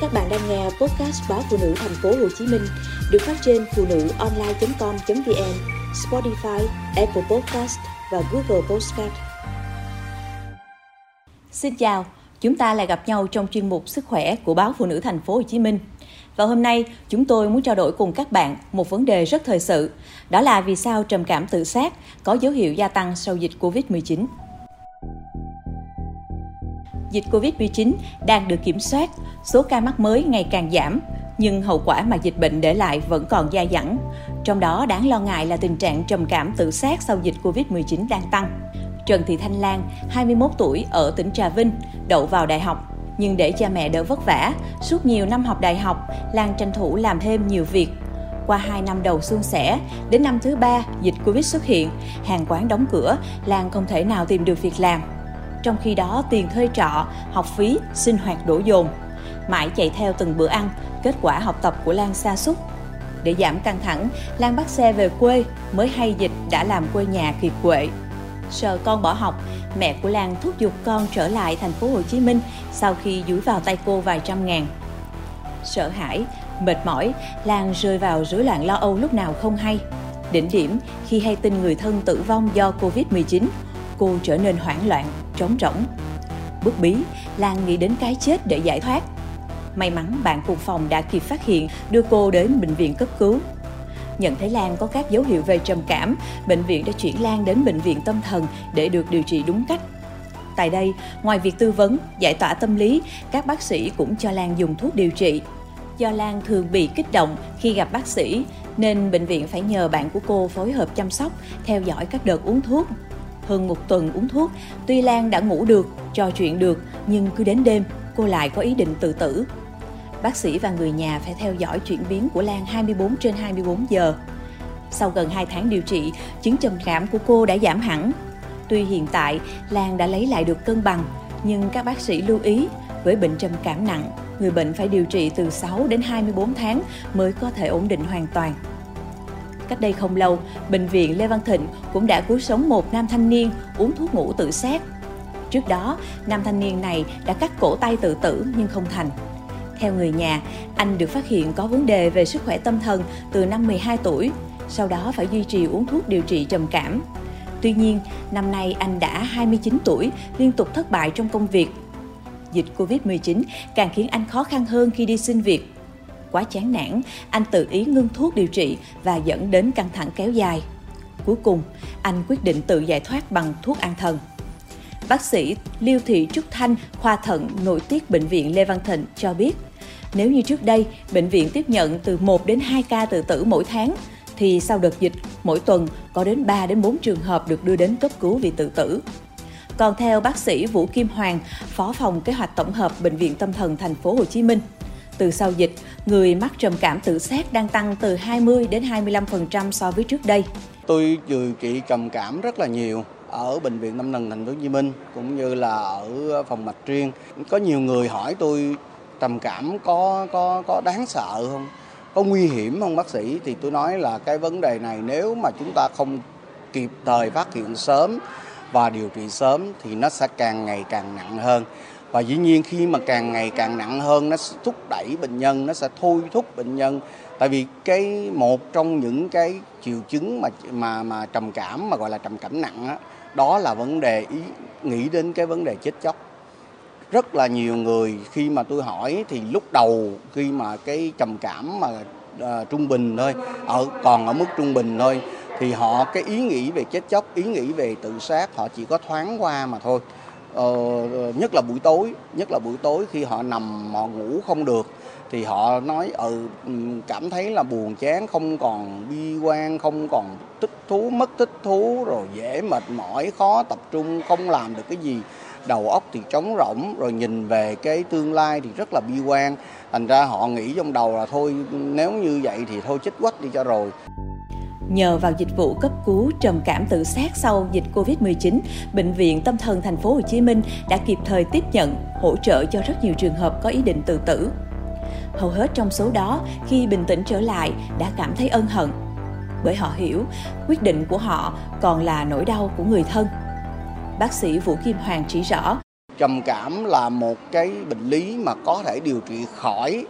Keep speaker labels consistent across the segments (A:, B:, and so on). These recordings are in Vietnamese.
A: Các bạn đang nghe podcast báo phụ nữ thành phố Hồ Chí Minh được phát trên phụ nữ online.com.vn, Spotify, Apple Podcast và Google Podcast. Xin chào, chúng ta lại gặp nhau trong chuyên mục Sức khỏe của báo Phụ nữ thành phố Hồ Chí Minh. Và hôm nay, chúng tôi muốn trao đổi cùng các bạn một vấn đề rất thời sự, đó là vì sao trầm cảm tự sát có dấu hiệu gia tăng sau dịch Covid-19. Dịch Covid-19 đang được kiểm soát, số ca mắc mới ngày càng giảm, nhưng hậu quả mà dịch bệnh để lại vẫn còn dai dẳng. Trong đó đáng lo ngại là tình trạng trầm cảm tự sát sau dịch Covid-19 đang tăng. Trần Thị Thanh Lan, 21 tuổi ở tỉnh Trà Vinh, đậu vào đại học. Nhưng để cha mẹ đỡ vất vả, suốt nhiều năm học đại học, Lan tranh thủ làm thêm nhiều việc. Qua 2 năm đầu suôn sẻ, đến năm thứ ba dịch Covid xuất hiện, hàng quán đóng cửa, Lan không thể nào tìm được việc làm trong khi đó tiền thuê trọ, học phí, sinh hoạt đổ dồn. Mãi chạy theo từng bữa ăn, kết quả học tập của Lan xa sút. Để giảm căng thẳng, Lan bắt xe về quê, mới hay dịch đã làm quê nhà kiệt quệ. Sợ con bỏ học, mẹ của Lan thúc giục con trở lại thành phố Hồ Chí Minh sau khi dúi vào tay cô vài trăm ngàn. Sợ hãi, mệt mỏi, Lan rơi vào rối loạn lo âu lúc nào không hay. Đỉnh điểm khi hay tin người thân tử vong do Covid-19, cô trở nên hoảng loạn, trống rỗng. Bức bí, Lan nghĩ đến cái chết để giải thoát. May mắn bạn cùng phòng đã kịp phát hiện, đưa cô đến bệnh viện cấp cứu. Nhận thấy Lan có các dấu hiệu về trầm cảm, bệnh viện đã chuyển Lan đến bệnh viện tâm thần để được điều trị đúng cách. Tại đây, ngoài việc tư vấn, giải tỏa tâm lý, các bác sĩ cũng cho Lan dùng thuốc điều trị. Do Lan thường bị kích động khi gặp bác sĩ, nên bệnh viện phải nhờ bạn của cô phối hợp chăm sóc, theo dõi các đợt uống thuốc, hơn một tuần uống thuốc, tuy Lan đã ngủ được, trò chuyện được, nhưng cứ đến đêm, cô lại có ý định tự tử. Bác sĩ và người nhà phải theo dõi chuyển biến của Lan 24 trên 24 giờ. Sau gần 2 tháng điều trị, chứng trầm cảm của cô đã giảm hẳn. Tuy hiện tại Lan đã lấy lại được cân bằng, nhưng các bác sĩ lưu ý với bệnh trầm cảm nặng, người bệnh phải điều trị từ 6 đến 24 tháng mới có thể ổn định hoàn toàn. Cách đây không lâu, Bệnh viện Lê Văn Thịnh cũng đã cứu sống một nam thanh niên uống thuốc ngủ tự sát. Trước đó, nam thanh niên này đã cắt cổ tay tự tử nhưng không thành. Theo người nhà, anh được phát hiện có vấn đề về sức khỏe tâm thần từ năm 12 tuổi, sau đó phải duy trì uống thuốc điều trị trầm cảm. Tuy nhiên, năm nay anh đã 29 tuổi, liên tục thất bại trong công việc. Dịch Covid-19 càng khiến anh khó khăn hơn khi đi xin việc quá chán nản, anh tự ý ngưng thuốc điều trị và dẫn đến căng thẳng kéo dài. Cuối cùng, anh quyết định tự giải thoát bằng thuốc an thần. Bác sĩ Liêu Thị Trúc Thanh, khoa thận nội tiết bệnh viện Lê Văn Thịnh cho biết, nếu như trước đây bệnh viện tiếp nhận từ 1 đến 2 ca tự tử mỗi tháng, thì sau đợt dịch, mỗi tuần có đến 3 đến 4 trường hợp được đưa đến cấp cứu vì tự tử. Còn theo bác sĩ Vũ Kim Hoàng, Phó phòng kế hoạch tổng hợp Bệnh viện Tâm thần thành phố Hồ Chí Minh, từ sau dịch, người mắc trầm cảm tự sát đang tăng từ 20 đến 25% so với trước đây.
B: Tôi điều trị trầm cảm rất là nhiều ở bệnh viện Tâm thần Thành phố Hồ Chí Minh cũng như là ở phòng mạch riêng. Có nhiều người hỏi tôi trầm cảm có có có đáng sợ không? Có nguy hiểm không bác sĩ? Thì tôi nói là cái vấn đề này nếu mà chúng ta không kịp thời phát hiện sớm và điều trị sớm thì nó sẽ càng ngày càng nặng hơn và dĩ nhiên khi mà càng ngày càng nặng hơn nó thúc đẩy bệnh nhân nó sẽ thôi thúc bệnh nhân. Tại vì cái một trong những cái triệu chứng mà mà mà trầm cảm mà gọi là trầm cảm nặng á đó là vấn đề ý nghĩ đến cái vấn đề chết chóc. Rất là nhiều người khi mà tôi hỏi thì lúc đầu khi mà cái trầm cảm mà uh, trung bình thôi ở còn ở mức trung bình thôi thì họ cái ý nghĩ về chết chóc ý nghĩ về tự sát họ chỉ có thoáng qua mà thôi. Ờ, nhất là buổi tối nhất là buổi tối khi họ nằm họ ngủ không được thì họ nói ừ, ừ cảm thấy là buồn chán không còn bi quan không còn thích thú mất thích thú rồi dễ mệt mỏi khó tập trung không làm được cái gì. Đầu óc thì trống rỗng rồi nhìn về cái tương lai thì rất là bi quan. Thành ra họ nghĩ trong đầu là thôi nếu như vậy thì thôi chết quách đi cho rồi.
A: Nhờ vào dịch vụ cấp cứu trầm cảm tự sát sau dịch Covid-19, bệnh viện Tâm thần thành phố Hồ Chí Minh đã kịp thời tiếp nhận, hỗ trợ cho rất nhiều trường hợp có ý định tự tử. Hầu hết trong số đó, khi bình tĩnh trở lại đã cảm thấy ân hận, bởi họ hiểu quyết định của họ còn là nỗi đau của người thân. Bác sĩ Vũ Kim Hoàng chỉ rõ,
B: trầm cảm là một cái bệnh lý mà có thể điều trị khỏi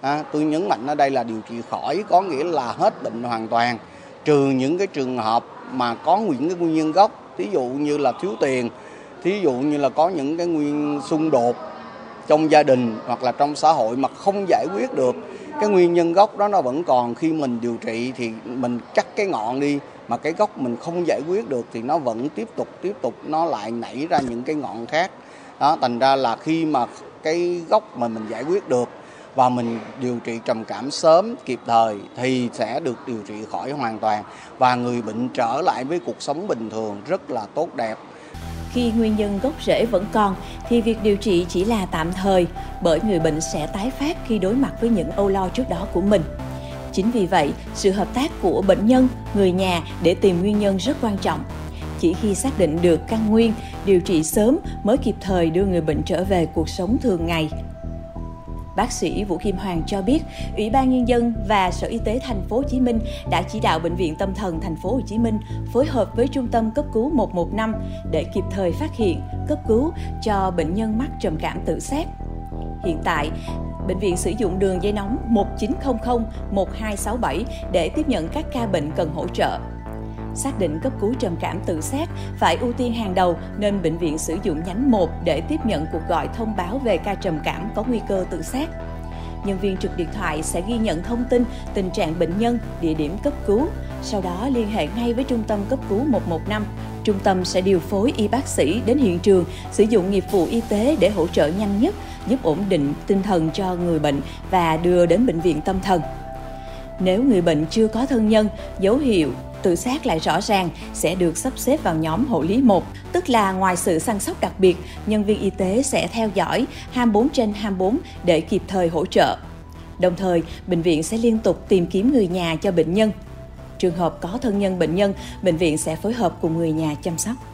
B: à, tôi nhấn mạnh ở đây là điều trị khỏi có nghĩa là hết bệnh hoàn toàn trừ những cái trường hợp mà có những cái nguyên nhân gốc, thí dụ như là thiếu tiền, thí dụ như là có những cái nguyên xung đột trong gia đình hoặc là trong xã hội mà không giải quyết được, cái nguyên nhân gốc đó nó vẫn còn. Khi mình điều trị thì mình cắt cái ngọn đi, mà cái gốc mình không giải quyết được thì nó vẫn tiếp tục tiếp tục nó lại nảy ra những cái ngọn khác. Đó, thành ra là khi mà cái gốc mà mình giải quyết được và mình điều trị trầm cảm sớm kịp thời thì sẽ được điều trị khỏi hoàn toàn và người bệnh trở lại với cuộc sống bình thường rất là tốt đẹp
A: khi nguyên nhân gốc rễ vẫn còn thì việc điều trị chỉ là tạm thời bởi người bệnh sẽ tái phát khi đối mặt với những âu lo trước đó của mình. Chính vì vậy, sự hợp tác của bệnh nhân, người nhà để tìm nguyên nhân rất quan trọng. Chỉ khi xác định được căn nguyên, điều trị sớm mới kịp thời đưa người bệnh trở về cuộc sống thường ngày, Bác sĩ Vũ Kim Hoàng cho biết, Ủy ban nhân dân và Sở Y tế thành phố Hồ Chí Minh đã chỉ đạo bệnh viện Tâm thần thành phố Hồ Chí Minh phối hợp với Trung tâm cấp cứu 115 để kịp thời phát hiện, cấp cứu cho bệnh nhân mắc trầm cảm tự sát. Hiện tại, bệnh viện sử dụng đường dây nóng 1900 1267 để tiếp nhận các ca bệnh cần hỗ trợ xác định cấp cứu trầm cảm tự sát phải ưu tiên hàng đầu nên bệnh viện sử dụng nhánh 1 để tiếp nhận cuộc gọi thông báo về ca trầm cảm có nguy cơ tự sát. Nhân viên trực điện thoại sẽ ghi nhận thông tin, tình trạng bệnh nhân, địa điểm cấp cứu, sau đó liên hệ ngay với trung tâm cấp cứu 115. Trung tâm sẽ điều phối y bác sĩ đến hiện trường, sử dụng nghiệp vụ y tế để hỗ trợ nhanh nhất, giúp ổn định tinh thần cho người bệnh và đưa đến bệnh viện tâm thần. Nếu người bệnh chưa có thân nhân, dấu hiệu tự sát lại rõ ràng sẽ được sắp xếp vào nhóm hộ lý 1, tức là ngoài sự săn sóc đặc biệt, nhân viên y tế sẽ theo dõi 24 trên 24 để kịp thời hỗ trợ. Đồng thời, bệnh viện sẽ liên tục tìm kiếm người nhà cho bệnh nhân. Trường hợp có thân nhân bệnh nhân, bệnh viện sẽ phối hợp cùng người nhà chăm sóc.